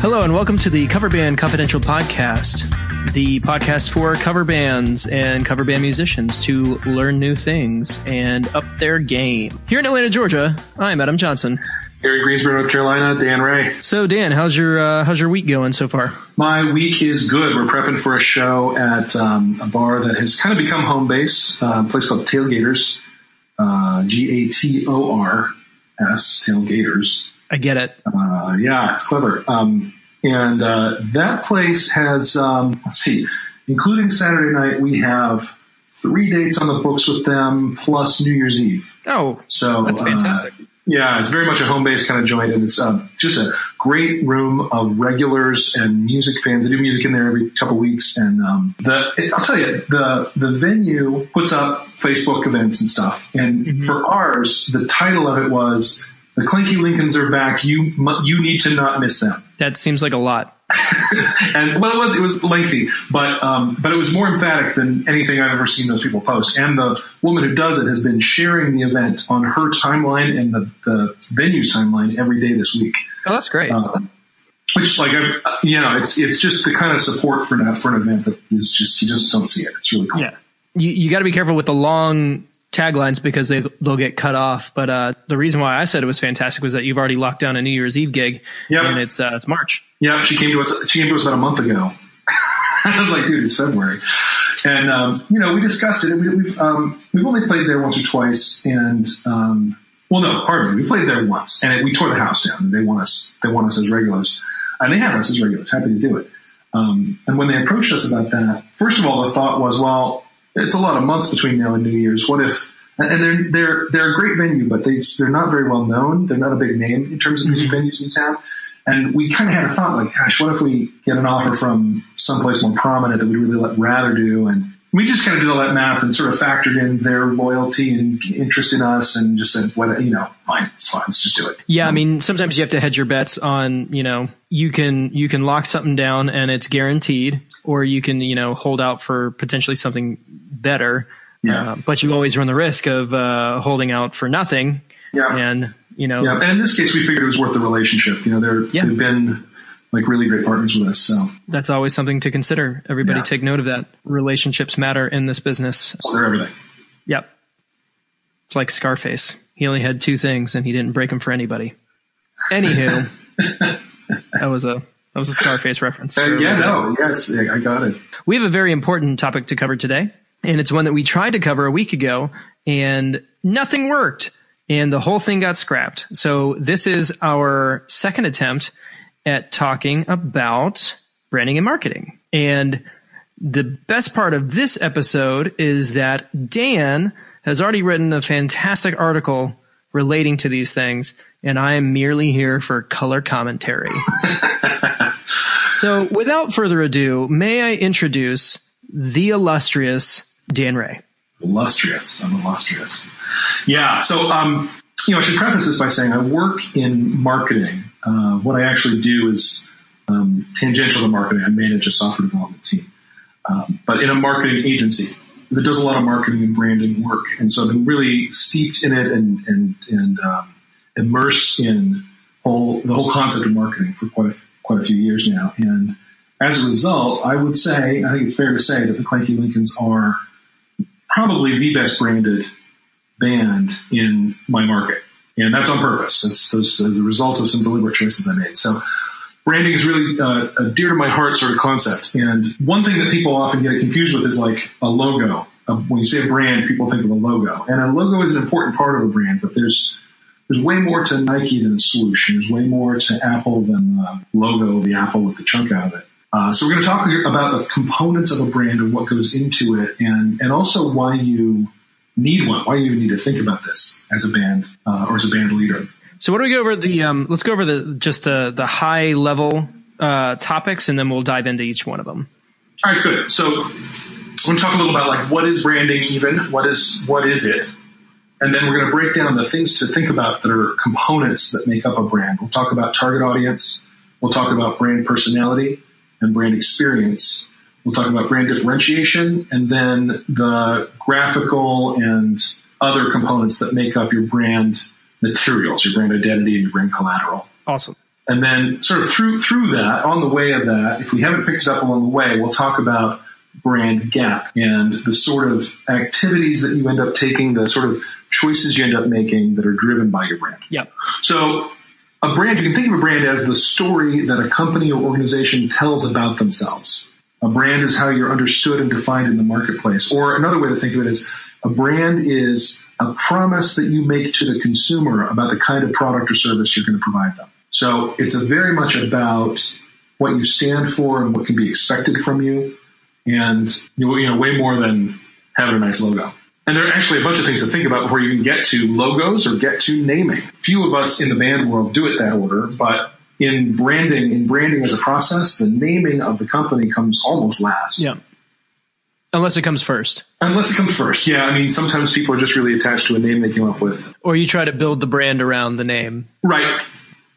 Hello, and welcome to the Cover Band Confidential podcast, the podcast for cover bands and cover band musicians to learn new things and up their game. Here in Atlanta, Georgia, I'm Adam Johnson. Here in Greensboro, North Carolina, Dan Ray. So, Dan, how's your uh, how's your week going so far? My week is good. We're prepping for a show at um, a bar that has kind of become home base, uh, a place called Tailgators, uh, G A T O R S, Tailgators. I get it. Uh, yeah, it's clever. Um, and uh, that place has, um, let's see, including Saturday night, we have three dates on the books with them plus New Year's Eve. Oh, So that's uh, fantastic. yeah, it's very much a home based kind of joint, and it's uh, just a great room of regulars and music fans. They do music in there every couple weeks, and um, the I'll tell you the the venue puts up Facebook events and stuff. And for ours, the title of it was "The Clanky Lincolns Are Back. You you need to not miss them." that seems like a lot. and well, it was it was lengthy, but um, but it was more emphatic than anything I've ever seen those people post. And the woman who does it has been sharing the event on her timeline and the the venue's timeline every day this week. Oh, that's great. Uh, which, like, I've, you know, it's it's just the kind of support for an for an event that is just you just don't see it. It's really cool. yeah, you you got to be careful with the long taglines because they they'll get cut off. But uh, the reason why I said it was fantastic was that you've already locked down a New Year's Eve gig, Yep. and it's uh, it's March. Yeah, she came to us. She came to us about a month ago. I was like, dude, it's February, and um, you know, we discussed it. We, we've um, we've only played there once or twice, and um, well, no, pardon me, we played there once, and it, we tore the house down. They want us. They want us as regulars, and they have us as regulars. Happy to do it. Um, and when they approached us about that, first of all, the thought was, well, it's a lot of months between now and New Year's. What if? And and they're they're they're a great venue, but they they're not very well known. They're not a big name in terms of music mm-hmm. venues in town. And we kind of had a thought, like, gosh, what if we get an offer from someplace more prominent that we'd really let- rather do? And we just kind of did all that math and sort of factored in their loyalty and interest in us, and just said, what you know, fine, it's fine, let's just do it. Yeah, I mean, sometimes you have to hedge your bets on, you know, you can you can lock something down and it's guaranteed, or you can, you know, hold out for potentially something better. Yeah. Uh, but you always run the risk of uh, holding out for nothing, Yeah. and you know, Yeah, and in this case, we figured it was worth the relationship. You know, they're, Yeah. they've been like really great partners with us. So that's always something to consider. Everybody Yeah. take note of that. Relationships matter in this business. they're everything. Yep. It's like Scarface. He only had two things, and he didn't break them for anybody. Anywho, that was a that was a Scarface reference. Uh, yeah, no, yes, yeah, I got it. We have a very important topic to cover today, and it's one that we tried to cover a week ago, and nothing worked, and the whole thing got scrapped. So this is our second attempt at talking about branding and marketing. And the best part of this episode is that Dan has already written a fantastic article relating to these things, and I am merely here for color commentary. so, without further ado, may I introduce the illustrious Dan Ray? illustrious. I'm illustrious. Yeah. So, um, you know, I should preface this by saying I work in marketing. Uh, what I actually do is um, tangential to marketing. I manage a software development team, um, but in a marketing agency that does a lot of marketing and branding work. And so I've been really steeped in it and and and um, immersed in whole the whole concept of marketing for quite a, quite a few years now. And as a result, I would say I think it's fair to say that the Clanky Lincolns are probably the best branded band in my market. And that's on purpose. That's the result of some deliberate choices I made. So branding is really uh, a dear to my heart sort of concept. And one thing that people often get confused with is like a logo. Uh, when you say a brand, people think of a logo. And a logo is an important part of a brand, but there's there's way more to Nike than a swoosh. There's way more to Apple than the logo the apple with the chunk out of it. Uh, so we're going to talk about the components of a brand and what goes into it, and and also why you need one, why you even need to think about this as a band uh, or as a band leader. So, what do we go over the? Um, let's go over the just the the high level uh, topics, and then we'll dive into each one of them. All right, good. So we're going to talk a little about like what is branding even, what is what is it, and then we're going to break down the things to think about that are components that make up a brand. We'll talk about target audience. We'll talk about brand personality and brand experience. We'll talk about brand differentiation and then the graphical and other components that make up your brand materials, your brand identity, and your brand collateral. Awesome. And then sort of through through that, on the way of that, if we haven't picked it up along the way, we'll talk about brand gap and the sort of activities that you end up taking, the sort of choices you end up making that are driven by your brand. Yep. So a brand, you can think of a brand as the story that a company or organization tells about themselves. A brand is how you're understood and defined in the marketplace. Or another way to think of it is a brand is a promise that you make to the consumer about the kind of product or service you're going to provide them. So it's a very much about what you stand for and what can be expected from you. And you know, way more than having a nice logo. And there are actually a bunch of things to think about before you can get to logos or get to naming. Few of us in the band world do it that order, but in branding, in branding as a process, the naming of the company comes almost last. Yeah. Unless it comes first. Unless it comes first. Yeah. I mean, sometimes people are just really attached to a name they came up with. Or you try to build the brand around the name. Right.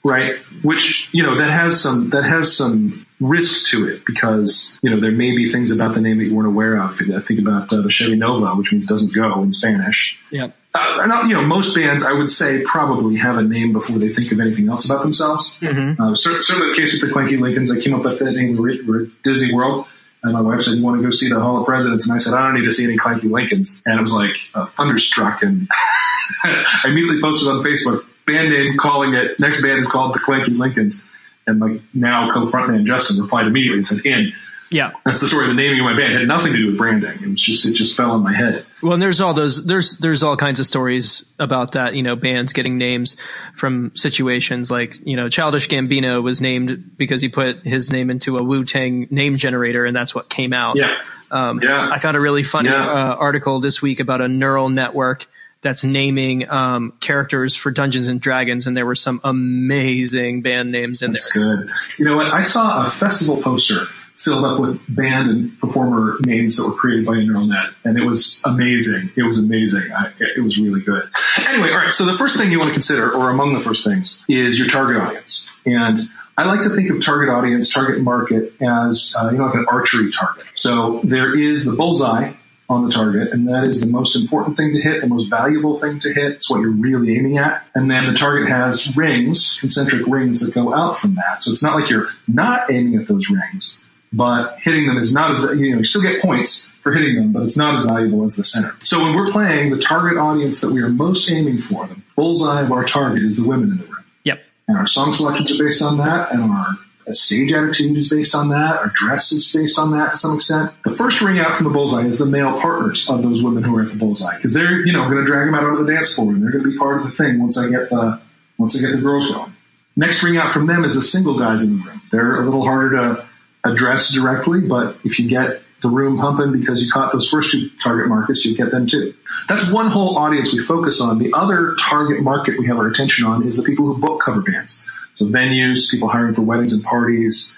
Right. Which, you know, that has some, that has some risk to it because, you know, there may be things about the name that you weren't aware of. I think about uh, the Chevy Nova, which means doesn't go in Spanish. Yeah. Uh, and, you know, most bands, I would say, probably have a name before they think of anything else about themselves. Mm-hmm. Uh, certainly the case with the Clanky Lincolns. I came up with that name. At Disney World. And my wife said, "You want to go see the Hall of Presidents?" And I said, "I don't need to see any Clanky Lincolns." And it was like uh, thunderstruck, and I immediately posted on Facebook, band name calling it. Next band is called the Clanky Lincolns, and like now co-frontman Justin replied immediately and said, "In." Yeah, that's the story of the naming of my band. It had nothing to do with branding. It was just it just fell on my head. Well, and there's all those there's there's all kinds of stories about that. You know, bands getting names from situations like you know, Childish Gambino was named because he put his name into a Wu Tang name generator, and that's what came out. Yeah, um, yeah. I found a really funny Yeah. uh, article this week about a neural network that's naming um, characters for Dungeons and Dragons, and there were some amazing band names in there. That's there. good. You know what? I saw a festival poster filled up with band and performer names that were created by a neural net, and it was amazing. It was amazing. I, it was really good. Anyway, all right. So the first thing you want to consider, or among the first things, is your target audience. And I like to think of target audience, target market as uh, you know like an archery target. So there is the bullseye on the target, and that is the most important thing to hit, the most valuable thing to hit. It's what you're really aiming at. And then the target has rings, concentric rings that go out from that. So it's not like you're not aiming at those rings, but hitting them is not as, you know, you still get points for hitting them, but it's not as valuable as the center. So when we're playing, the target audience that we are most aiming for, the bullseye of our target is the women in the room. Yep. And our song selections are based on that, and our stage attitude is based on that, our dress is based on that to some extent. The first ring out from the bullseye is the male partners of those women who are at the bullseye, because they're, you know, going to drag them out onto the dance floor, and they're going to be part of the thing once I get the once I get the girls going. Next ring out from them is the single guys in the room. They're a little harder to address directly, but if you get the room pumping because you caught those first two target markets, you get them too. That's one whole audience we focus on. The other target market we have our attention on is the people who book cover bands. So venues, people hiring for weddings and parties,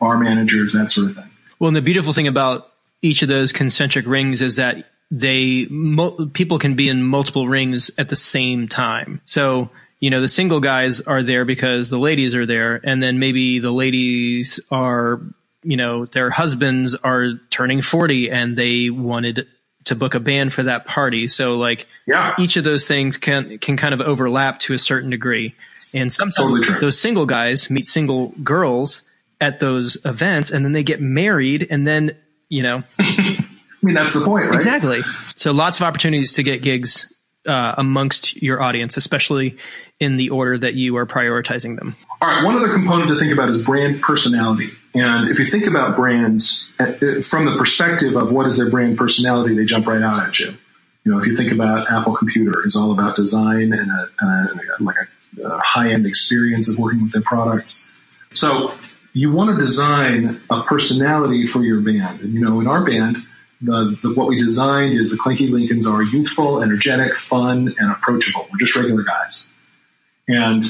bar managers, that sort of thing. Well, and the beautiful thing about each of those concentric rings is that they mo- people can be in multiple rings at the same time. So you know the single guys are there because the ladies are there, and then maybe the ladies are you know their husbands are turning forty and they wanted to book a band for that party. So like Yeah. each of those things can can kind of overlap to a certain degree. And sometimes Totally those single guys meet single girls at those events and then they get married and then, you know, I mean, that's the point, right? exactly. So lots of opportunities to get gigs uh, amongst your audience, especially in the order that you are prioritizing them. All right, one other component to think about is brand personality. And if you think about brands uh, uh, from the perspective of what is their brand personality, they jump right out at you. You know, if you think about Apple Computer, it's all about design and a, and a, like a, a high-end experience of working with their products. So you want to design a personality for your band. And you know, in our band, the, the, what we designed is the Clanky Lincolns are youthful, energetic, fun, and approachable. We're just regular guys. And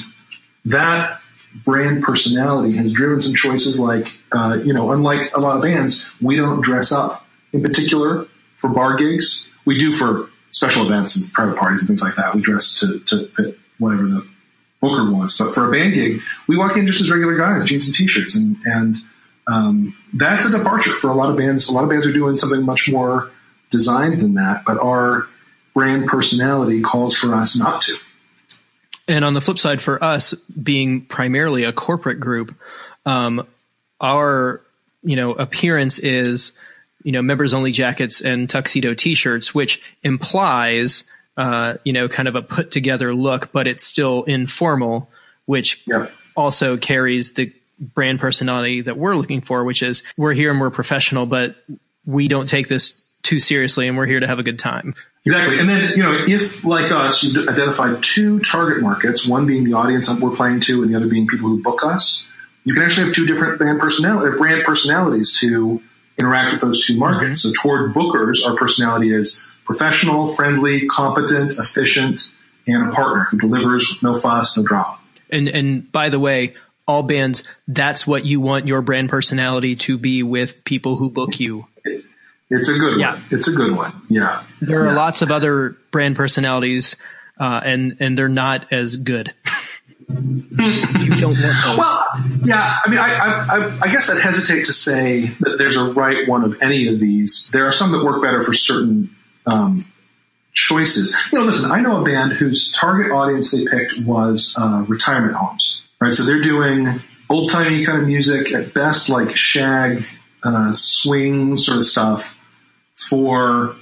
that brand personality has driven some choices like, uh, you know, unlike a lot of bands, we don't dress up in particular for bar gigs. We do for special events and private parties and things like that. We dress to, to fit whatever the booker wants. But for a band gig, we walk in just as regular guys, jeans and t-shirts. And, and um, that's a departure for a lot of bands. A lot of bands are doing something much more designed than that, but our brand personality calls for us not to. And on the flip side, for us being primarily a corporate group, um, our you know appearance is you know members only jackets and tuxedo t-shirts, which implies uh, you know kind of a put together look, but it's still informal, which Yep. also carries the brand personality that we're looking for, which is we're here and we're professional, but we don't take this too seriously and we're here to have a good time. Exactly. And then, you know, if like us, you identified two target markets, one being the audience that we're playing to and the other being people who book us, you can actually have two different brand personality, brand personalities to interact with those two markets. So toward bookers, our personality is professional, friendly, competent, efficient, and a partner who delivers no fuss, no drama. And and by the way, all bands, that's what you want your brand personality to be with people who book you. It's a good Yeah. one. It's a good one. Yeah. There are Yeah. lots of other brand personalities, uh, and and they're not as good. you don't want those. Well, yeah. I mean, I, I, I guess I'd hesitate to say that there's a right one of any of these. There are some that work better for certain um, choices. You know, listen, I know a band whose target audience they picked was uh, retirement homes, right? So they're doing old timey kind of music, at best like shag, uh, swing sort of stuff for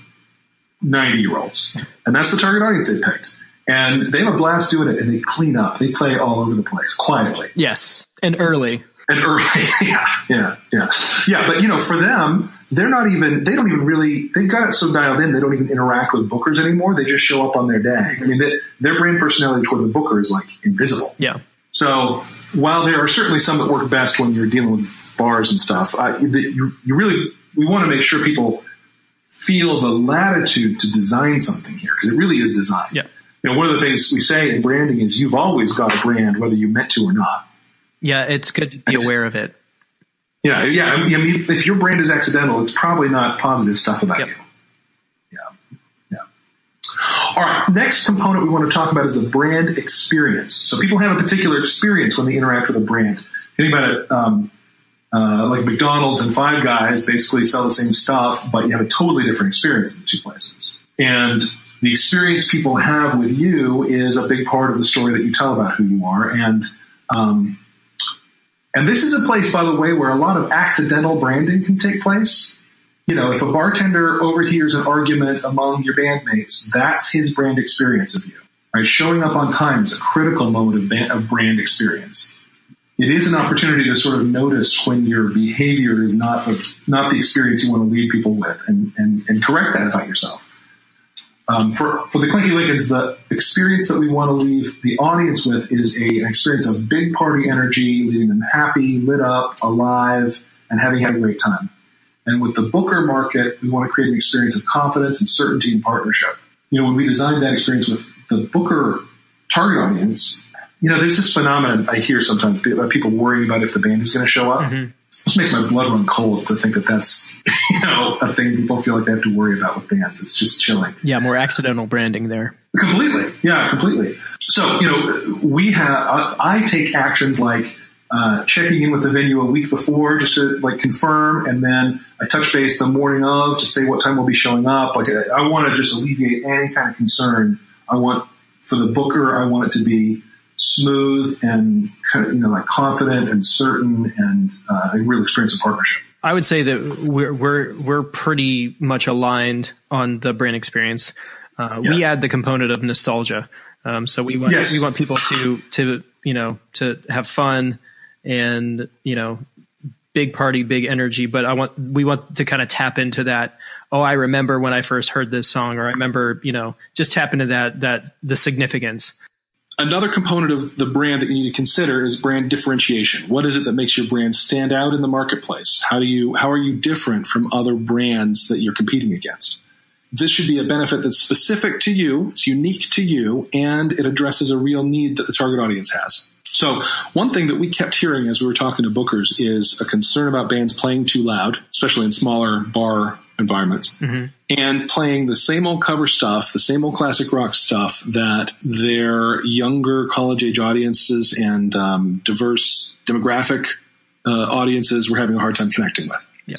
90 year olds. And that's the target audience they picked. And they have a blast doing it and they clean up. They play all over the place quietly yes, and early. And early. yeah, yeah, yeah, yeah. But you know, for them, they're not even. They don't even really. They've got it so dialed in. They don't even interact with bookers anymore. They just show up on their day. I mean, they, their brand personality toward the booker is like invisible. Yeah. So while there are certainly some that work best when you're dealing with bars and stuff, uh, you, you really we want to make sure people feel the latitude to design something here because it really is design. Yeah. You know, one of the things we say in branding is you've always got a brand whether you meant to or not. Yeah, it's good to be aware of it. Yeah, yeah. I mean, if, if your brand is accidental, it's probably not positive stuff about Yep. you. Yeah, yeah. All right. Next component we want to talk about is the brand experience. So people have a particular experience when they interact with a brand. Think about it. Um, uh, like McDonald's and Five Guys basically sell the same stuff, but you have a totally different experience in the two places. And the experience people have with you is a big part of the story that you tell about who you are. And um, and this is a place, by the way, where a lot of accidental branding can take place. You know, if a bartender overhears an argument among your bandmates, that's his brand experience of you. Right? Showing up on time is a critical moment of, ban- of brand experience. It is an opportunity to sort of notice when your behavior is not the, not the experience you want to lead people with, and, and, and correct that about yourself. Um, for, for the Clanky Lincolns, the experience that we want to leave the audience with is a, an experience of big party energy, leaving them happy, lit up, alive, and having had a great time. And with the Booker market, we want to create an experience of confidence and certainty and partnership. You know, when we designed that experience with the Booker target audience, you know, there's this phenomenon I hear sometimes about people worrying about if the band is going to show up. It just makes my blood run cold to think that that's, you know, a thing people feel like they have to worry about with bands. It's just chilling. Yeah, more accidental branding there. Completely. Yeah, completely. So, you know, we have, I, I take actions like uh, checking in with the venue a week before just to like confirm, and then I touch base the morning of to say what time we'll be showing up. Like, I, I want to just alleviate any kind of concern. I want, for the booker, I want it to be smooth and, you know, like confident and certain and uh, a real experience of partnership. I would say that we're we're we're pretty much aligned on the brand experience. Uh, We add the component of nostalgia, um, so we want Yes. we want people to to you know to have fun and you know big party, big energy. But I want we want to kind of tap into that. Oh, I remember when I first heard this song, or I remember you know just tap into that that the significance. Another component of the brand that you need to consider is brand differentiation. What is it that makes your brand stand out in the marketplace? How do you how are you different from other brands that you're competing against? This should be a benefit that's specific to you, it's unique to you, and it addresses a real need that the target audience has. So, one thing that we kept hearing as we were talking to bookers is a concern about bands playing too loud, especially in smaller bar environments, and playing the same old cover stuff, the same old classic rock stuff that their younger college age audiences and um, diverse demographic uh, audiences were having a hard time connecting with Yeah.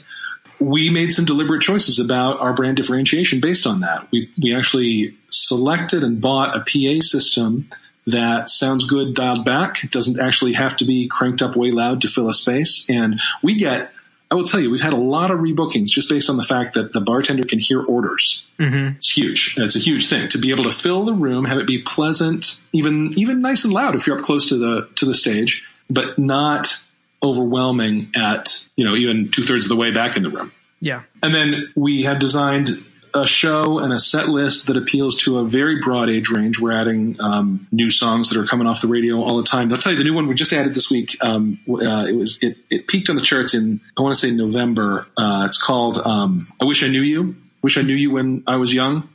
we made some deliberate choices about our brand differentiation based on that. We we actually selected and bought a PA system that sounds good dialed back. It doesn't actually have to be cranked up way loud to fill a space. And we get, I will tell you, we've had a lot of rebookings just based on the fact that the bartender can hear orders. Mm-hmm. It's huge. It's a huge thing to be able to fill the room, have it be pleasant, even even nice and loud if you're up close to the to the stage, but not overwhelming at you know even two thirds of the way back in the room. Yeah. And then we have designed a show and a set list that appeals to a very broad age range. We're adding um, new songs that are coming off the radio all the time. I'll tell you the new one we just added this week. Um, uh, it was it, it peaked on the charts in I want to say November. Uh, it's called um, "I Wish I Knew You." Wish I knew you when I was young.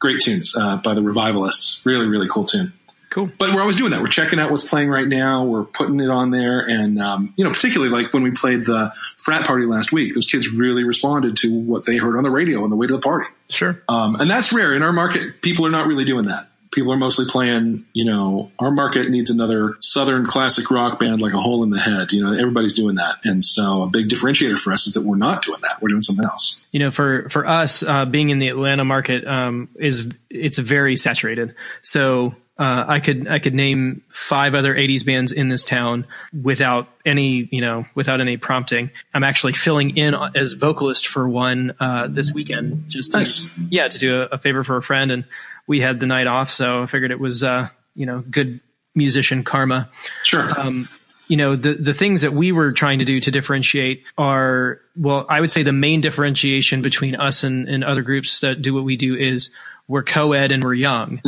Great tunes uh, by the Revivalists. Really, really cool tune. Cool. But we're always doing that. We're checking out what's playing right now. We're putting it on there. And, um, you know, particularly like when we played the frat party last week, those kids really responded to what they heard on the radio on the way to the party. Sure. Um, and that's rare in our market. People are not really doing that. People are mostly playing, you know, our market needs another Southern classic rock band like a hole in the head. You know, everybody's doing that. And so a big differentiator for us is that we're not doing that. We're doing something else. You know, for, for us, uh, being in the Atlanta market, um, is, it's very saturated. So, uh, I could I could name five other '80s bands in this town without any you know without any prompting. I'm actually filling in as vocalist for one uh, this weekend, just to, Nice. yeah to do a, a favor for a friend, and we had the night off, so I figured it was uh, you know good musician karma. Sure. Um, you know the the things that we were trying to do to differentiate are well, I would say the main differentiation between us and, and other groups that do what we do is we're co-ed and we're young.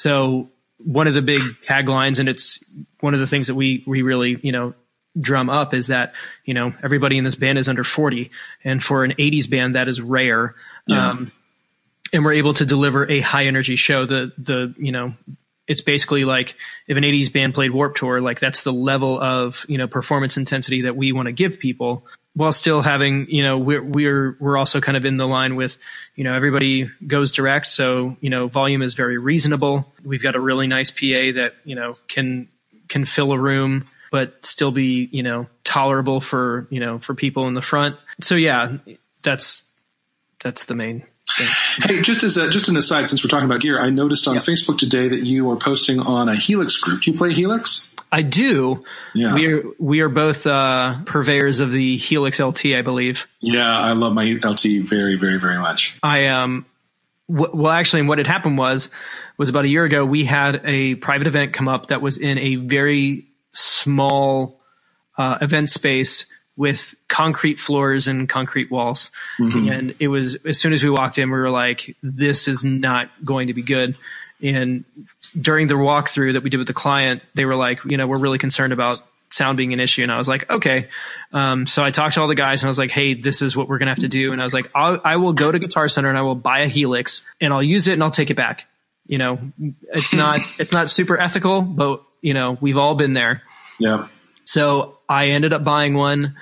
So one of the big taglines, and it's one of the things that we we really you know drum up is that you know everybody in this band is under 40 and for an 80s band that is rare. Yeah. um, and we're able to deliver a high energy show. The the you know it's basically like if an 80s band played Warped Tour like that's the level of you know performance intensity that we want to give people while still having you know we're we're we're also kind of in the line with you know everybody goes direct so you know volume is very reasonable we've got a really nice pa that you know can can fill a room but still be you know tolerable for you know for people in the front so yeah that's that's the main thing Hey, just as a, just an aside, since we're talking about gear, I noticed on Facebook today that you are posting on a Helix group. Do you play Helix? I do. Yeah. We are we are both uh, purveyors of the Helix LT, I believe. Yeah, I love my LT very, very, very much. I um, w- well, actually, what had happened was was about a year ago. We had a private event come up that was in a very small uh, event space with concrete floors and concrete walls, and it was as soon as we walked in, we were like, "This is not going to be good." And during the walkthrough that we did with the client, they were like, "You know, we're really concerned about." sound being an issue and i was like okay um, so i talked to all the guys and i was like hey this is what we're gonna have to do and i was like I'll, i will go to guitar center and i will buy a helix and i'll use it and i'll take it back you know it's not it's not super ethical but you know we've all been there Yeah. so I ended up buying one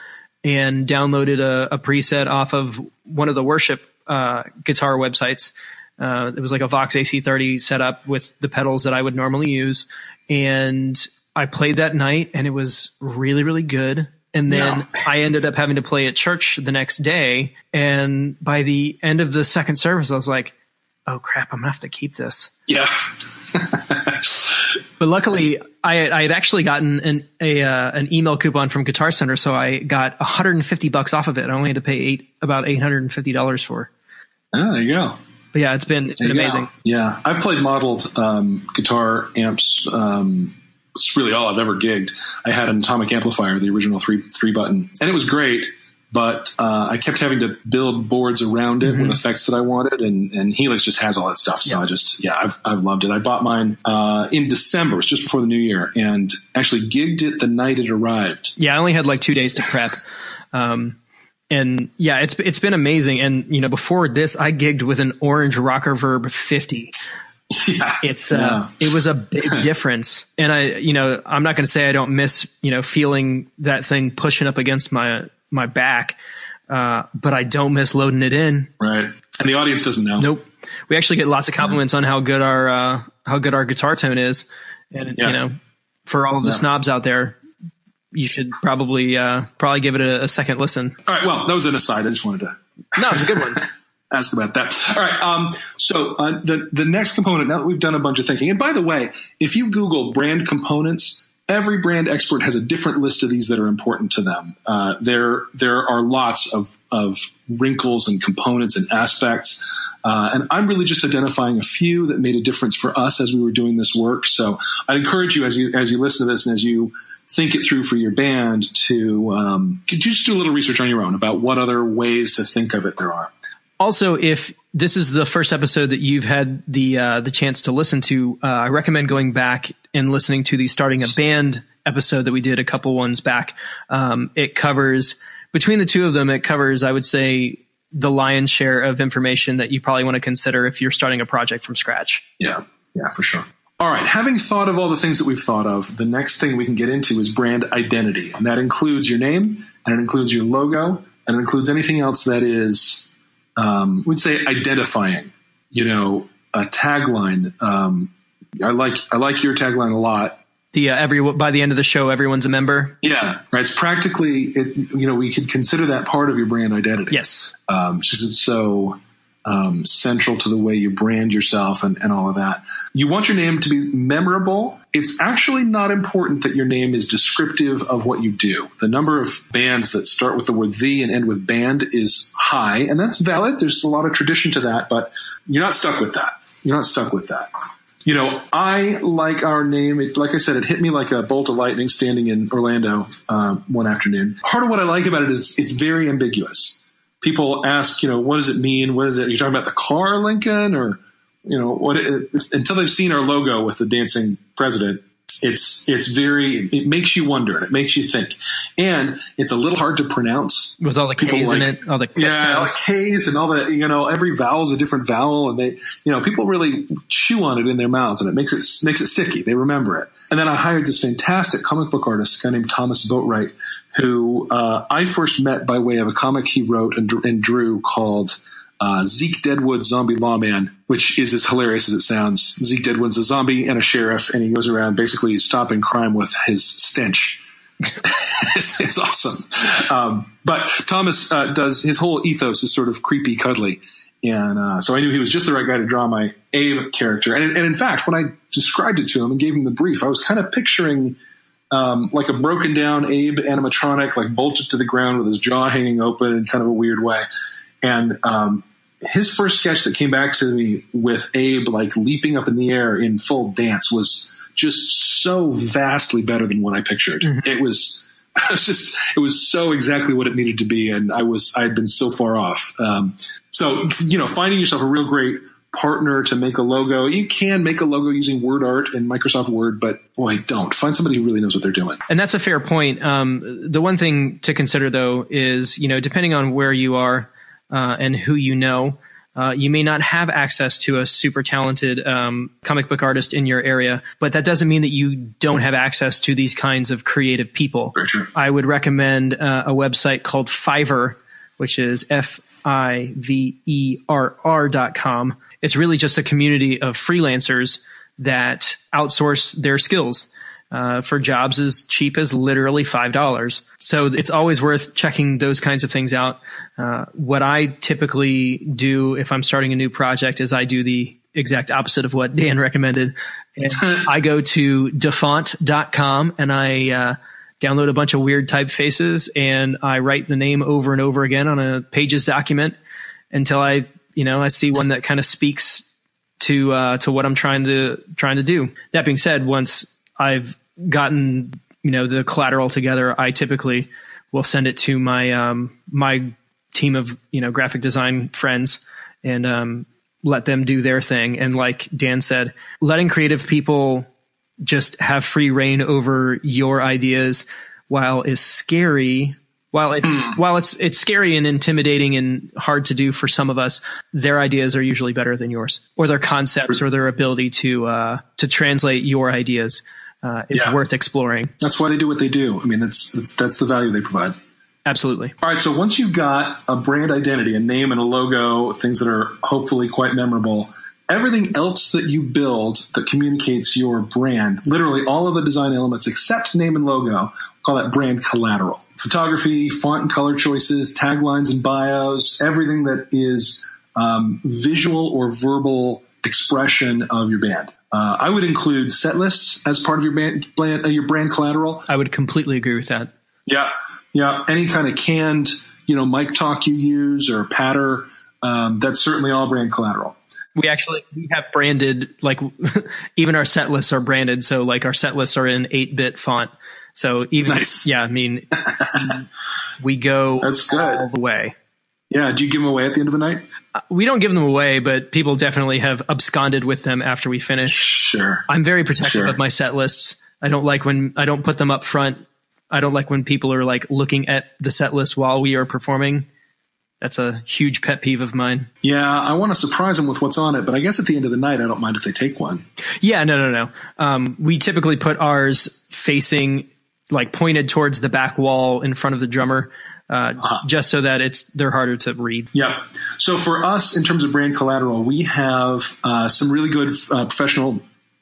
and downloaded a, a preset off of one of the worship uh, guitar websites. Uh, it was like a Vox AC30 setup with the pedals that I would normally use. And I played that night and it was really, really good. And then Yeah. I ended up having to play at church the next day. And by the end of the second service, I was like, oh crap, I'm gonna have to keep this. Yeah. But luckily, I, I had actually gotten an a uh, an email coupon from Guitar Center, so I got 150 bucks off of it. I only had to pay eight about 850 dollars for. Oh, there you go. But yeah, it's been it's been you amazing. Yeah, I've played modeled um, guitar amps. Um, it's really all I've ever gigged. I had an Atomic Amplifire, the original three three button, and it was great. But uh, I kept having to build boards around it with effects that I wanted, and, and Helix just has all that stuff. So Yeah. I just yeah, I've I've loved it. I bought mine uh, in December, it was just before the new year, and actually gigged it the night it arrived. Yeah, I only had like two days to prep. Um, and yeah, it's it's been amazing. And you know, before this, I gigged with an Orange Rockerverb 50. yeah, It's uh, Yeah. it was a big difference. And I, you know, I'm not going to say I don't miss, you know, feeling that thing pushing up against my my back, uh, but I don't miss loading it in. right. And the audience doesn't know. Nope. We actually get lots of compliments on how good our uh, how good our guitar tone is, and Yeah. you know, for all of the Yeah. snobs out there, you should probably uh, probably give it a, a second listen. All right. Well, that was an aside. I just wanted to No, it's a good one. ask about that. All right. Um, so uh, the the next component. Now that we've done a bunch of thinking, and by the way, if you Google brand components, every brand expert has a different list of these that are important to them. Uh, there there are lots of of wrinkles and components and aspects. Uh, and I'm really just identifying a few that made a difference for us as we were doing this work. So I'd encourage you as you as you listen to this and as you think it through for your band to um, could you just do a little research on your own about what other ways to think of it there are. Also, if this is the first episode that you've had the uh, the chance to listen to, uh, I recommend going back and listening to the starting a band episode that we did a couple ones back. Um, it covers between the two of them, it covers I would say the lion's share of information that you probably want to consider if you're starting a project from scratch. Yeah, yeah, for sure. All right, having thought of all the things that we've thought of, the next thing we can get into is brand identity. And that includes your name, and it includes your logo, and it includes anything else that is, um, we'd say, identifying. You know, a tagline. Um, I like I like your tagline a lot. The uh, every by the end of the show, everyone's a member. Yeah, right. It's practically, it, you know, we could consider that part of your brand identity. Yes, um, because it's so um, central to the way you brand yourself and, and all of that. You want your name to be memorable. It's actually not important that your name is descriptive of what you do. The number of bands that start with the word the and end with band is high, and that's valid. There's a lot of tradition to that, but you're not stuck with that. You're not stuck with that. You know, I like our name. It, like I said, it hit me like a bolt of lightning standing in Orlando uh, one afternoon. Part of what I like about it is it's very ambiguous people ask, you know, what does it mean? What is it? Are you talking about the car Lincoln or, you know, what, it, until they've seen our logo with the dancing president, it's it's very it makes you wonder it makes you think. And it's a little hard to pronounce. With all the People k's like, in it all the yeah all the k's and all the you know every vowel is a different vowel and they you know people really chew on it in their mouths and it makes it makes it sticky. They remember it. And then I hired this fantastic comic book artist a guy named Thomas Boatwright who uh, I first met by way of a comic he wrote and, and drew called uh, Zeke Deadwood Zombie Lawman, which is as hilarious as it sounds. Zeke Deadwood's a zombie and a sheriff, and he goes around basically stopping crime with his stench. it's, it's, awesome. Um, but Thomas uh, does his whole ethos is sort of creepy, cuddly. And uh, so I knew he was just the right guy to draw my Abe character. And, and in fact, when I described it to him and gave him the brief, I was kind of picturing um, like a broken down Abe animatronic, like bolted to the ground with his jaw hanging open in kind of a weird way. And um, his first sketch that came back to me with Abe like leaping up in the air in full dance was just so vastly better than what I pictured. Mm-hmm. It was. It was just, it was so exactly what it needed to be. And I was, I had been so far off. Um, so, you know, finding yourself a real great partner to make a logo. You can make a logo using Word Art and Microsoft Word, but boy, don't find somebody who really knows what they're doing. And that's a fair point. Um, the one thing to consider though is, you know, depending on where you are, uh, and who you know. Uh, you may not have access to a super talented um, comic book artist in your area, but that doesn't mean that you don't have access to these kinds of creative people. I would recommend uh, a website called Fiverr, which is F I V E R R dot com. It's really just a community of freelancers that outsource their skills uh, for jobs as cheap as literally five dollars. So it's always worth checking those kinds of things out. Uh, what I typically do if I'm starting a new project is I do the exact opposite of what Dan recommended. And I go to dafont.com and I uh, download a bunch of weird typefaces and I write the name over and over again on a pages document until I, you know, I see one that kind of speaks to uh, to what I'm trying to trying to do. That being said, once I've gotten you know the collateral together, I typically will send it to my um, my team of you know graphic design friends and um, let them do their thing. And like Dan said, letting creative people just have free reign over your ideas while is scary while it's hmm. while it's it's scary and intimidating and hard to do for some of us, their ideas are usually better than yours, or their concepts, or their ability to uh, to translate your ideas uh, is yeah. worth exploring. That's why they do what they do. I mean, that's, that's, that's the value they provide. Absolutely. All right. So once you've got a brand identity, a name and a logo, things that are hopefully quite memorable, everything else that you build that communicates your brand, literally all of the design elements except name and logo, we'll call that brand collateral. Photography, font and color choices, taglines and bios, everything that is um, visual or verbal expression of your band. Uh, I would include set lists as part of your band, uh, your brand collateral. I would completely agree with that. Yeah, yeah. Any kind of canned, you know, mic talk you use or patter, um, that's certainly all brand collateral. We actually we have branded like even our set lists are branded. So like our set lists are in eight bit font. So even nice. yeah, I mean we go that's good. all the way. Yeah. Do you give them away at the end of the night? We don't give them away, but people definitely have absconded with them after we finish. Sure. I'm very protective sure. of my set lists. I don't like when I don't put them up front. I don't like when people are like looking at the set list while we are performing. That's a huge pet peeve of mine. Yeah, I want to surprise them with what's on it, but I guess at the end of the night, I don't mind if they take one. Yeah, no, no, no. Um, we typically put ours facing, like pointed towards the back wall in front of the drummer, uh, uh-huh. just so that it's they're harder to read. Yeah. So for us, in terms of brand collateral, we have uh, some really good uh, professional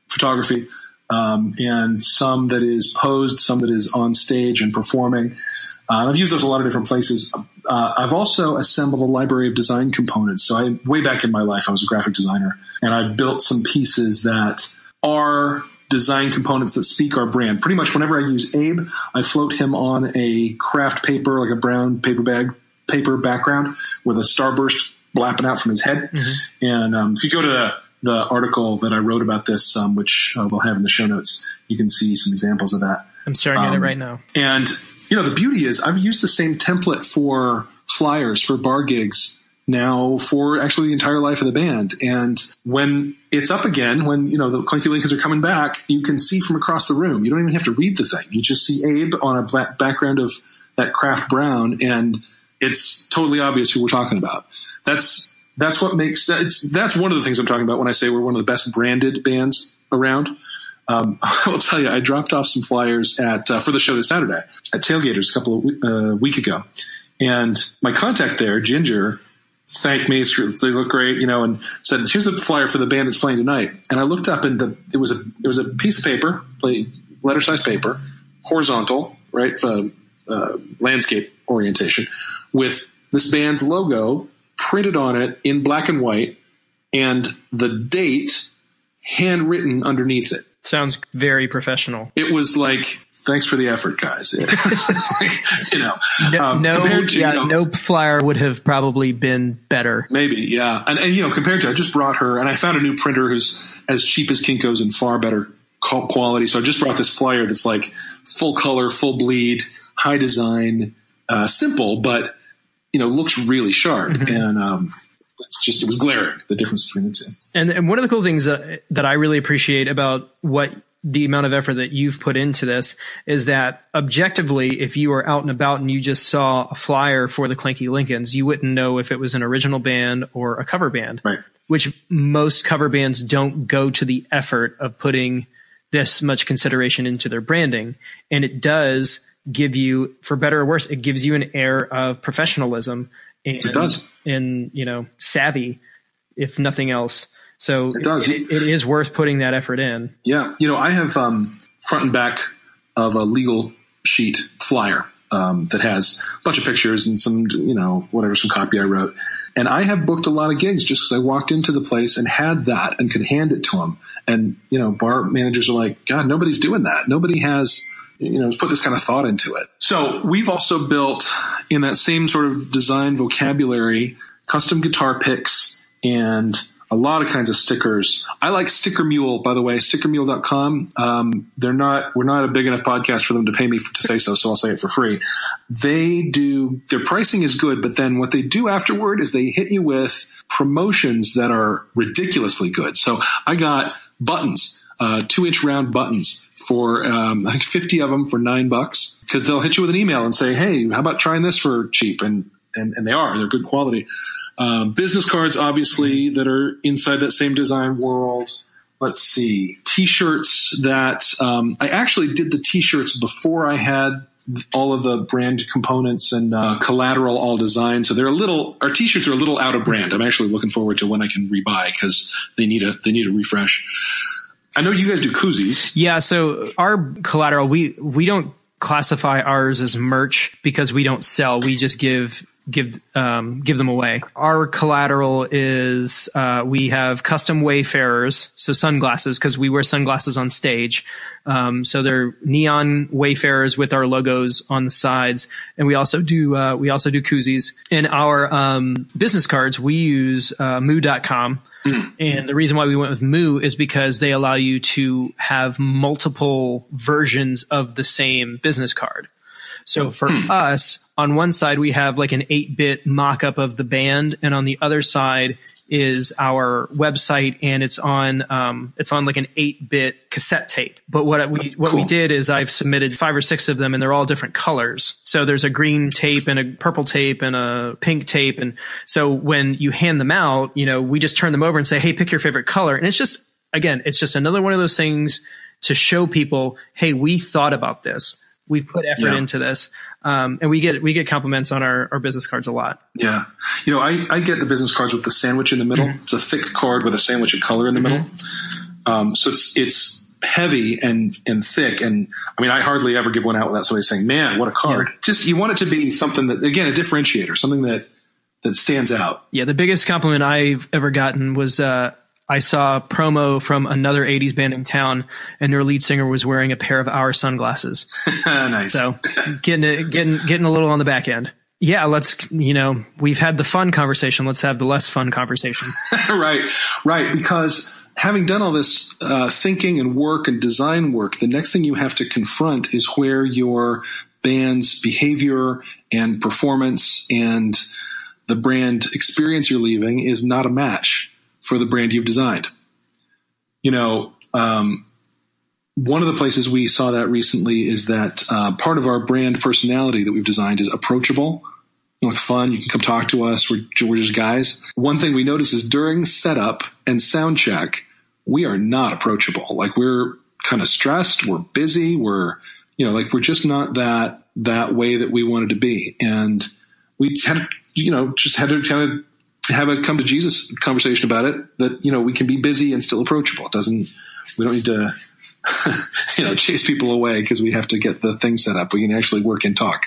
photography, um, and some that is posed, some that is on stage and performing. Uh, I've used those a lot of different places. Uh, I've also assembled a library of design components. So I, way back in my life, I was a graphic designer, and I built some pieces that are design components that speak our brand. Pretty much whenever I use Abe, I float him on a craft paper, like a brown paper bag paper background with a starburst blapping out from his head. Mm-hmm. And um, if you go to the, the, article that I wrote about this, um, which uh, we'll have in the show notes, you can see some examples of that. I'm staring um, at it um, right now. And you know, the beauty is I've used the same template for flyers for bar gigs now for actually the entire life of the band. And when it's up again, when, you know, the Clanky Lincolns are coming back, you can see from across the room. You don't even have to read the thing. You just see Abe on a background of that craft brown and it's totally obvious who we're talking about. That's, that's what makes that's that's one of the things I'm talking about when I say we're one of the best branded bands around. Um, I will tell you, I dropped off some flyers at uh, for the show this Saturday at Tailgators a couple of uh, week ago, and my contact there, Ginger, thanked me. They look great, you know, and said, "Here's the flyer for the band that's playing tonight." And I looked up, and the, it was a it was a piece of paper, letter size paper, horizontal, right, for, uh, landscape orientation, with this band's logo printed on it in black and white, and the date handwritten underneath it. Sounds very professional. It was like thanks for the effort, guys. you know, no, um, no, to, yeah, you know, no flyer would have probably been better. Maybe, yeah. And, and, you know, compared to, I just brought her, and I found a new printer who's as cheap as Kinko's and far better quality. So I just brought this flyer that's like full color, full bleed, high design, uh, simple, but you know, looks really sharp. Mm-hmm. And um, it's just it was glaring the difference between the two. And, and one of the cool things that, that I really appreciate about what the amount of effort that you've put into this is that objectively, if you were out and about and you just saw a flyer for the Clanky Lincolns, you wouldn't know if it was an original band or a cover band. Right. Which most cover bands don't go to the effort of putting this much consideration into their branding. And it does give you, for better or worse, it gives you an air of professionalism and, it does. and you know, savvy, if nothing else. So it does. It, it is worth putting that effort in. Yeah. You know, I have um, front and back of a legal sheet flyer um, that has a bunch of pictures and some, you know, whatever, some copy I wrote. And I have booked a lot of gigs just because I walked into the place and had that and could hand it to them. And, you know, bar managers are like, God, nobody's doing that. Nobody has, you know, put this kind of thought into it. So we've also built in that same sort of design vocabulary, custom guitar picks and a lot of kinds of stickers. I like Sticker Mule, by the way, stickermule.com. Um, they're not, we're not a big enough podcast for them to pay me to say so, so I'll say it for free. They do, their pricing is good, but then what they do afterward is they hit you with promotions that are ridiculously good. So I got buttons, uh, two inch round buttons for, um, think 50 of them for nine bucks because they'll hit you with an email and say, Hey, how about trying this for cheap? And, and, and they are, they're good quality. Um, business cards, obviously, that are inside that same design world. Let's see. T-shirts that um, I actually did the T-shirts before I had all of the brand components and uh, collateral all designed. So they're a little. Our T-shirts are a little out of brand. I'm actually looking forward to when I can rebuy because they need a they need a refresh. I know you guys do koozies. Yeah. So our collateral, we we don't classify ours as merch because we don't sell. We just give give um, give them away. Our collateral is uh, we have custom wayfarers, so sunglasses because we wear sunglasses on stage. Um, so they're neon wayfarers with our logos on the sides, and we also do uh, we also do koozies. In our um, business cards, we use uh, moo.com. And the reason why we went with Moo is because they allow you to have multiple versions of the same business card. So hmm. for us, on one side we have like an 8-bit mock-up of the band, and on the other side is our website, and it's on um, it's on like an 8-bit cassette tape. But what we what we did is I've submitted five or six of them, and they're all different colors. So there's a green tape and a purple tape and a pink tape, and so when you hand them out, you know, we just turn them over and say, "Hey, pick your favorite color," and it's just again, it's just another one of those things to show people, "Hey, we thought about this." We put effort Yeah. into this, um, and we get we get compliments on our, our business cards a lot. Yeah. You know, I, I get the business cards with the sandwich in the middle. Mm-hmm. It's a thick card with a sandwich of color in the middle. Um, so it's, it's heavy and, and thick. And I mean, I hardly ever give one out without somebody saying, man, what a card. Just, you want it to be something that, again, a differentiator, something that, that stands out. Yeah, the biggest compliment I've ever gotten was uh, I saw a promo from another '80s band in town, and their lead singer was wearing a pair of our sunglasses. nice. So getting it, getting getting a little on the back end. Yeah, let's you know we've had the fun conversation. Let's have the less fun conversation. right, right. Because having done all this uh, thinking and work and design work, the next thing you have to confront is where your band's behavior and performance and the brand experience you're leaving is not a match for the brand you've designed. You know, um, one of the places we saw that recently is that uh, part of our brand personality that we've designed is approachable. You look fun. You can come talk to us. We're, just guys. One thing we notice is during setup and sound check, we are not approachable. Like we're kind of stressed. We're busy. We're, you know, like we're just not that, that way that we wanted to be. And we had, you know, just had to kind of have a come to Jesus conversation about it that, you know, we can be busy and still approachable. It doesn't, we don't need to, you know, chase people away because we have to get the thing set up. We can actually work and talk.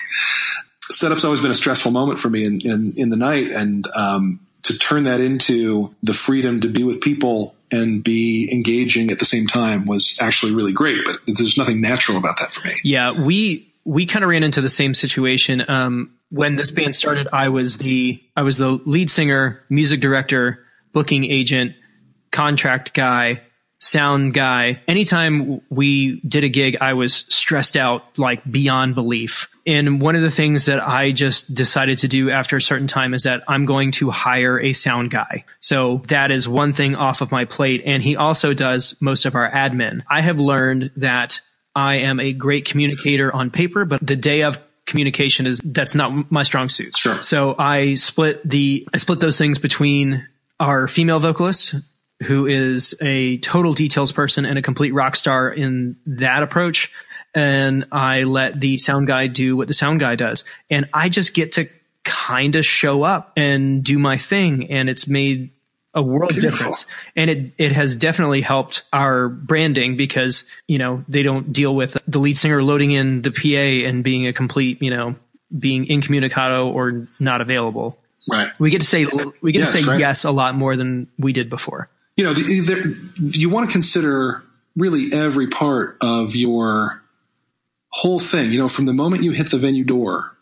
Setup's always been a stressful moment for me in, in, in the night. And, um, to turn that into the freedom to be with people and be engaging at the same time was actually really great. But there's nothing natural about that for me. Yeah, we we kind of ran into the same situation. Um, when this band started, I was the I was the lead singer, music director, booking agent, contract guy, sound guy. Anytime we did a gig, I was stressed out like beyond belief. And one of the things that I just decided to do after a certain time is that I'm going to hire a sound guy. So that is one thing off of my plate. And he also does most of our admin. I have learned that I am a great communicator on paper, but the day of communication is that's not my strong suit. Sure. So I split the I split those things between our female vocalist who is a total details person and a complete rock star in that approach and I let the sound guy do what the sound guy does and I just get to kind of show up and do my thing and it's made a world Beautiful. difference and it it has definitely helped our branding because you know they don't deal with the lead singer loading in the PA and being a complete you know being incommunicado or not available Right. we get to say we get Yes, to say right. yes a lot more than we did before you know, the, there, you want to consider really every part of your whole thing. You know, from the moment you hit the venue door,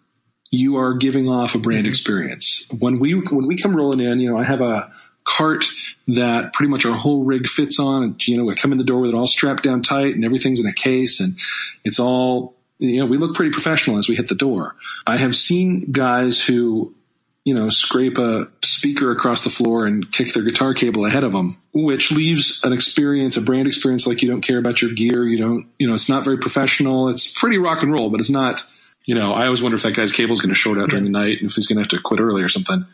you are giving off a brand mm-hmm. experience. When we when we come rolling in, you know, I have a cart that pretty much our whole rig fits on. And, you know, we come in the door with it all strapped down tight and everything's in a case and it's all you know, we look pretty professional as we hit the door. I have seen guys who you know, scrape a speaker across the floor and kick their guitar cable ahead of them, which leaves an experience, a brand experience like you don't care about your gear. You don't, you know, it's not very professional. It's pretty rock and roll, but it's not, you know, I always wonder if that guy's cable is going to short out during the night and if he's going to have to quit early or something.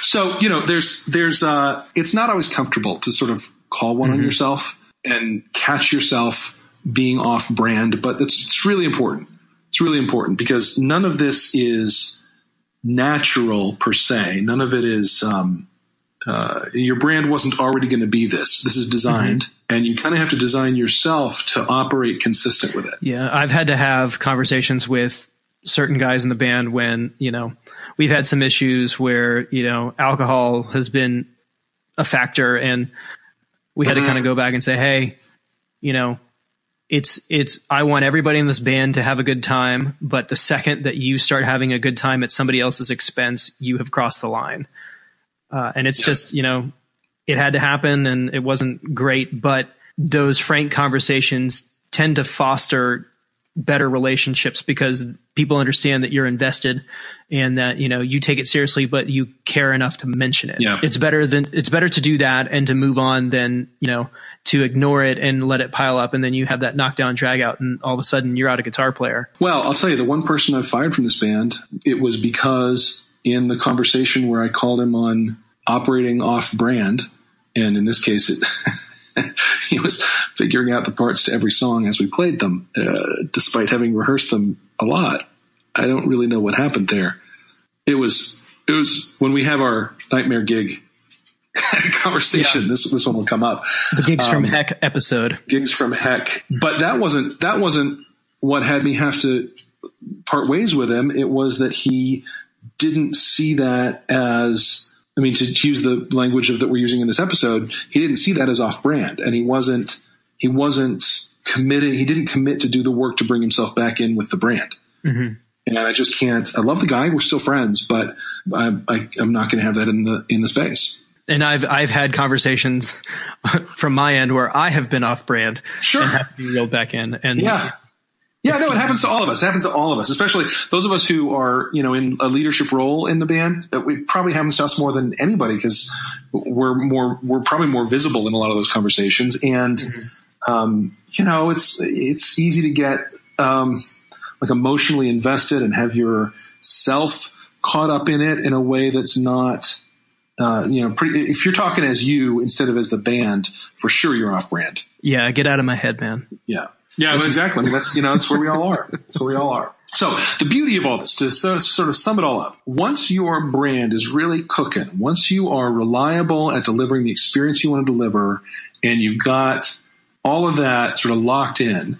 So, you know, there's, there's, uh, it's not always comfortable to sort of call one on yourself and catch yourself being off brand, but it's, it's really important. It's really important because none of this is, natural per se. None of it is um, uh, your brand wasn't already going to be this. This is designed, mm-hmm. and you kind of have to design yourself to operate consistent with it. Yeah, I've had to have conversations with certain guys in the band when you know we've had some issues where you know alcohol has been a factor, and we had mm-hmm. to kind of go back and say, hey, you know, it's it's I want everybody in this band to have a good time, but the second that you start having a good time at somebody else's expense, you have crossed the line. Uh, and it's yeah. just you know, it had to happen, and it wasn't great, but those frank conversations tend to foster better relationships because people understand that you're invested and that you know you take it seriously but you care enough to mention it yeah. it's better than it's better to do that and to move on than you know to ignore it and let it pile up and then you have that knockdown drag out and all of a sudden you're out a guitar player well i'll tell you the one person i fired from this band it was because in the conversation where i called him on operating off brand and in this case it he was figuring out the parts to every song as we played them, uh, despite having rehearsed them a lot. I don't really know what happened there. It was it was when we have our nightmare gig conversation. Yeah. This this one will come up. The gigs um, from Heck episode. Gigs from Heck, but that wasn't that wasn't what had me have to part ways with him. It was that he didn't see that as I mean, to use the language of, that we're using in this episode, he didn't see that as off brand and he wasn't, he wasn't committed. He didn't commit to do the work to bring himself back in with the brand. Mm-hmm. And I just can't, I love the guy. We're still friends, but I, I, I'm not going to have that in the, in the space and I've I've had conversations from my end where I have been off brand sure. and have to be reeled back in. And yeah, yeah, no, it happens to all of us. It happens to all of us, especially those of us who are, you know, in a leadership role in the band. It probably happens to us more than anybody because we're more, we're probably more visible in a lot of those conversations. And, mm-hmm. um, you know, it's, it's easy to get, um, like emotionally invested and have your self caught up in it in a way that's not, uh, you know, pretty, if you're talking as you instead of as the band, for sure you're off brand. Yeah, get out of my head, man. Yeah. Yeah, exactly. I mean, that's you know that's where we all are. That's where we all are. So the beauty of all this, to sort of sum it all up, once your brand is really cooking, once you are reliable at delivering the experience you want to deliver, and you've got all of that sort of locked in,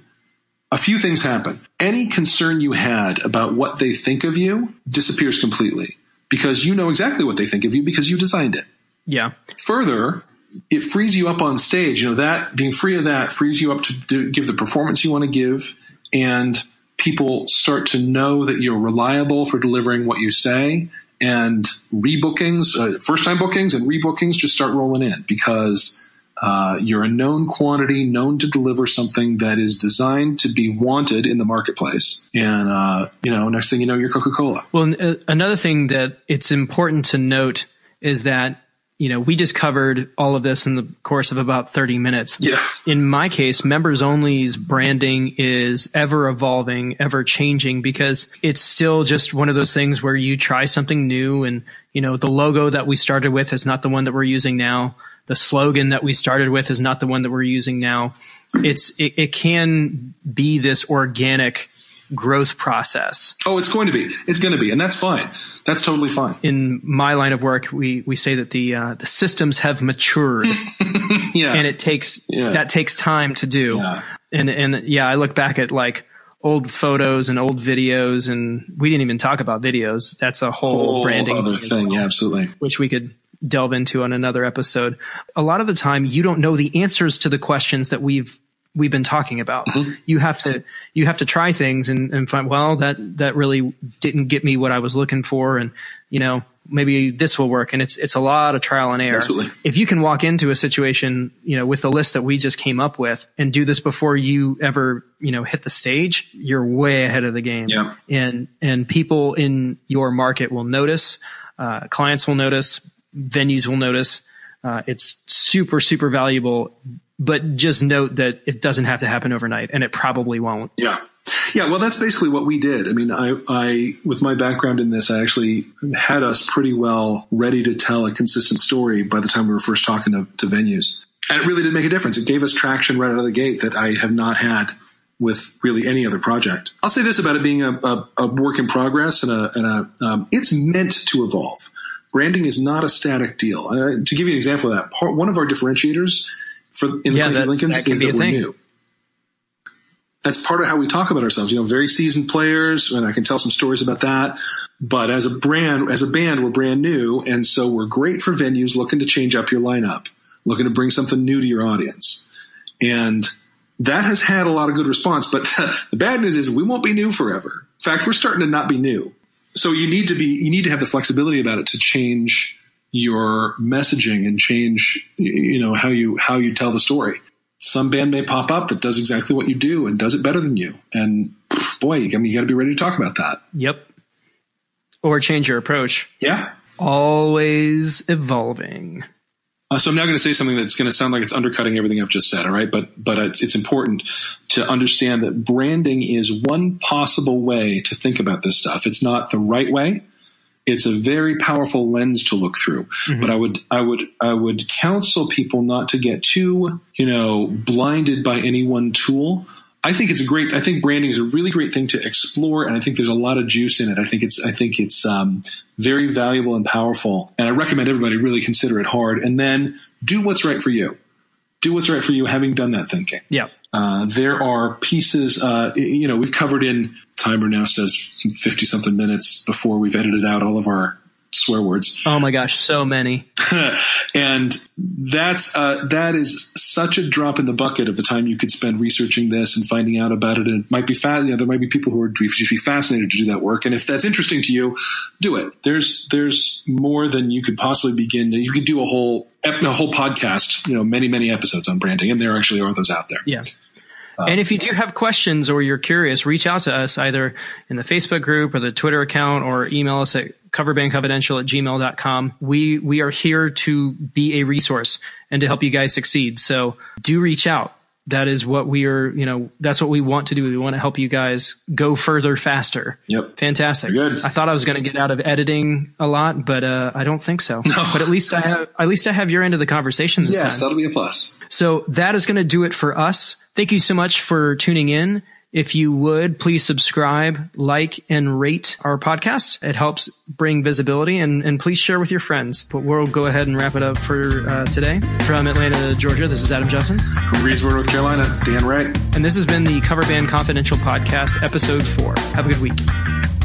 a few things happen. Any concern you had about what they think of you disappears completely because you know exactly what they think of you because you designed it. Yeah. Further, it frees you up on stage. You know that being free of that frees you up to, to give the performance you want to give, and people start to know that you're reliable for delivering what you say. And rebookings, uh, first time bookings, and rebookings just start rolling in because uh, you're a known quantity, known to deliver something that is designed to be wanted in the marketplace. And, uh, you know, next thing you know, you're Coca Cola. Well, uh, another thing that it's important to note is that you know, we just covered all of this in the course of about 30 minutes. Yeah. In my case, members only's branding is ever evolving, ever changing because it's still just one of those things where you try something new and, you know, the logo that we started with is not the one that we're using now. The slogan that we started with is not the one that we're using now. It's, it, it can be this organic growth process. Oh, it's going to be. It's going to be, and that's fine. That's totally fine. In my line of work, we we say that the uh, the systems have matured. yeah, and it takes yeah. that takes time to do. Yeah. And and yeah, I look back at like old photos and old videos, and we didn't even talk about videos. That's a whole, whole branding other thing. Well, yeah, absolutely. Which we could delve into on another episode. A lot of the time, you don't know the answers to the questions that we've we've been talking about. Mm-hmm. You have to you have to try things and, and find well that that really didn't get me what I was looking for, and you know maybe this will work. And it's it's a lot of trial and error. Absolutely. If you can walk into a situation, you know, with the list that we just came up with, and do this before you ever you know hit the stage, you're way ahead of the game. Yeah. And and people in your market will notice, uh, clients will notice, venues will notice. Uh, it's super super valuable but just note that it doesn't have to happen overnight and it probably won't. Yeah. Yeah, well, that's basically what we did. I mean, I, I, with my background in this, I actually had us pretty well ready to tell a consistent story by the time we were first talking to, to venues. And it really did make a difference. It gave us traction right out of the gate that I have not had with really any other project. I'll say this about it being a, a, a work in progress and a, and a um, it's meant to evolve. Branding is not a static deal. Uh, to give you an example of that, part, one of our differentiators for in Yeah, the that- Lincolns that is that we're thing. new. That's part of how we talk about ourselves. You know, very seasoned players, and I can tell some stories about that. But as a brand, as a band, we're brand new, and so we're great for venues looking to change up your lineup, looking to bring something new to your audience, and that has had a lot of good response. But the bad news is we won't be new forever. In fact, we're starting to not be new. So you need to be, you need to have the flexibility about it to change your messaging and change, you know, how you, how you tell the story. Some band may pop up that does exactly what you do and does it better than you. And boy, I mean, you got to be ready to talk about that. Yep. Or change your approach. Yeah. Always evolving. Uh, so I'm now going to say something that's going to sound like it's undercutting everything I've just said. All right, but but it's, it's important to understand that branding is one possible way to think about this stuff. It's not the right way. It's a very powerful lens to look through. But I would I would I would counsel people not to get too you know blinded by any one tool. I think it's a great. I think branding is a really great thing to explore, and I think there's a lot of juice in it. I think it's. I think it's um, very valuable and powerful, and I recommend everybody really consider it hard, and then do what's right for you. Do what's right for you, having done that thinking. Yeah. Uh, there are pieces, uh, you know, we've covered in timer now says 50 something minutes before we've edited out all of our swear words. Oh my gosh, so many. and that's, uh, that is such a drop in the bucket of the time you could spend researching this and finding out about it. And it might be fa- you know, there might be people who would be, fascinated to do that work. And if that's interesting to you, do it. There's, there's more than you could possibly begin. You could do a whole, a whole podcast, you know, many, many episodes on branding. And there actually are those out there. Yeah. Uh, and if you do have questions or you're curious, reach out to us either in the Facebook group or the Twitter account or email us at coverbandconfidential at gmail.com. We, we are here to be a resource and to help you guys succeed. So do reach out. That is what we are, you know, that's what we want to do. We want to help you guys go further faster. Yep. Fantastic. Good. I thought I was going to get out of editing a lot, but uh, I don't think so. No. But at least I have, at least I have your end of the conversation this Yes, time. that'll be a plus. So that is going to do it for us. Thank you so much for tuning in. If you would, please subscribe, like, and rate our podcast. It helps bring visibility and, and please share with your friends. But we'll go ahead and wrap it up for uh, today. From Atlanta, Georgia, this is Adam Justin. From Greensboro, North Carolina, Dan Wright. And this has been the Cover Band Confidential Podcast, episode four. Have a good week.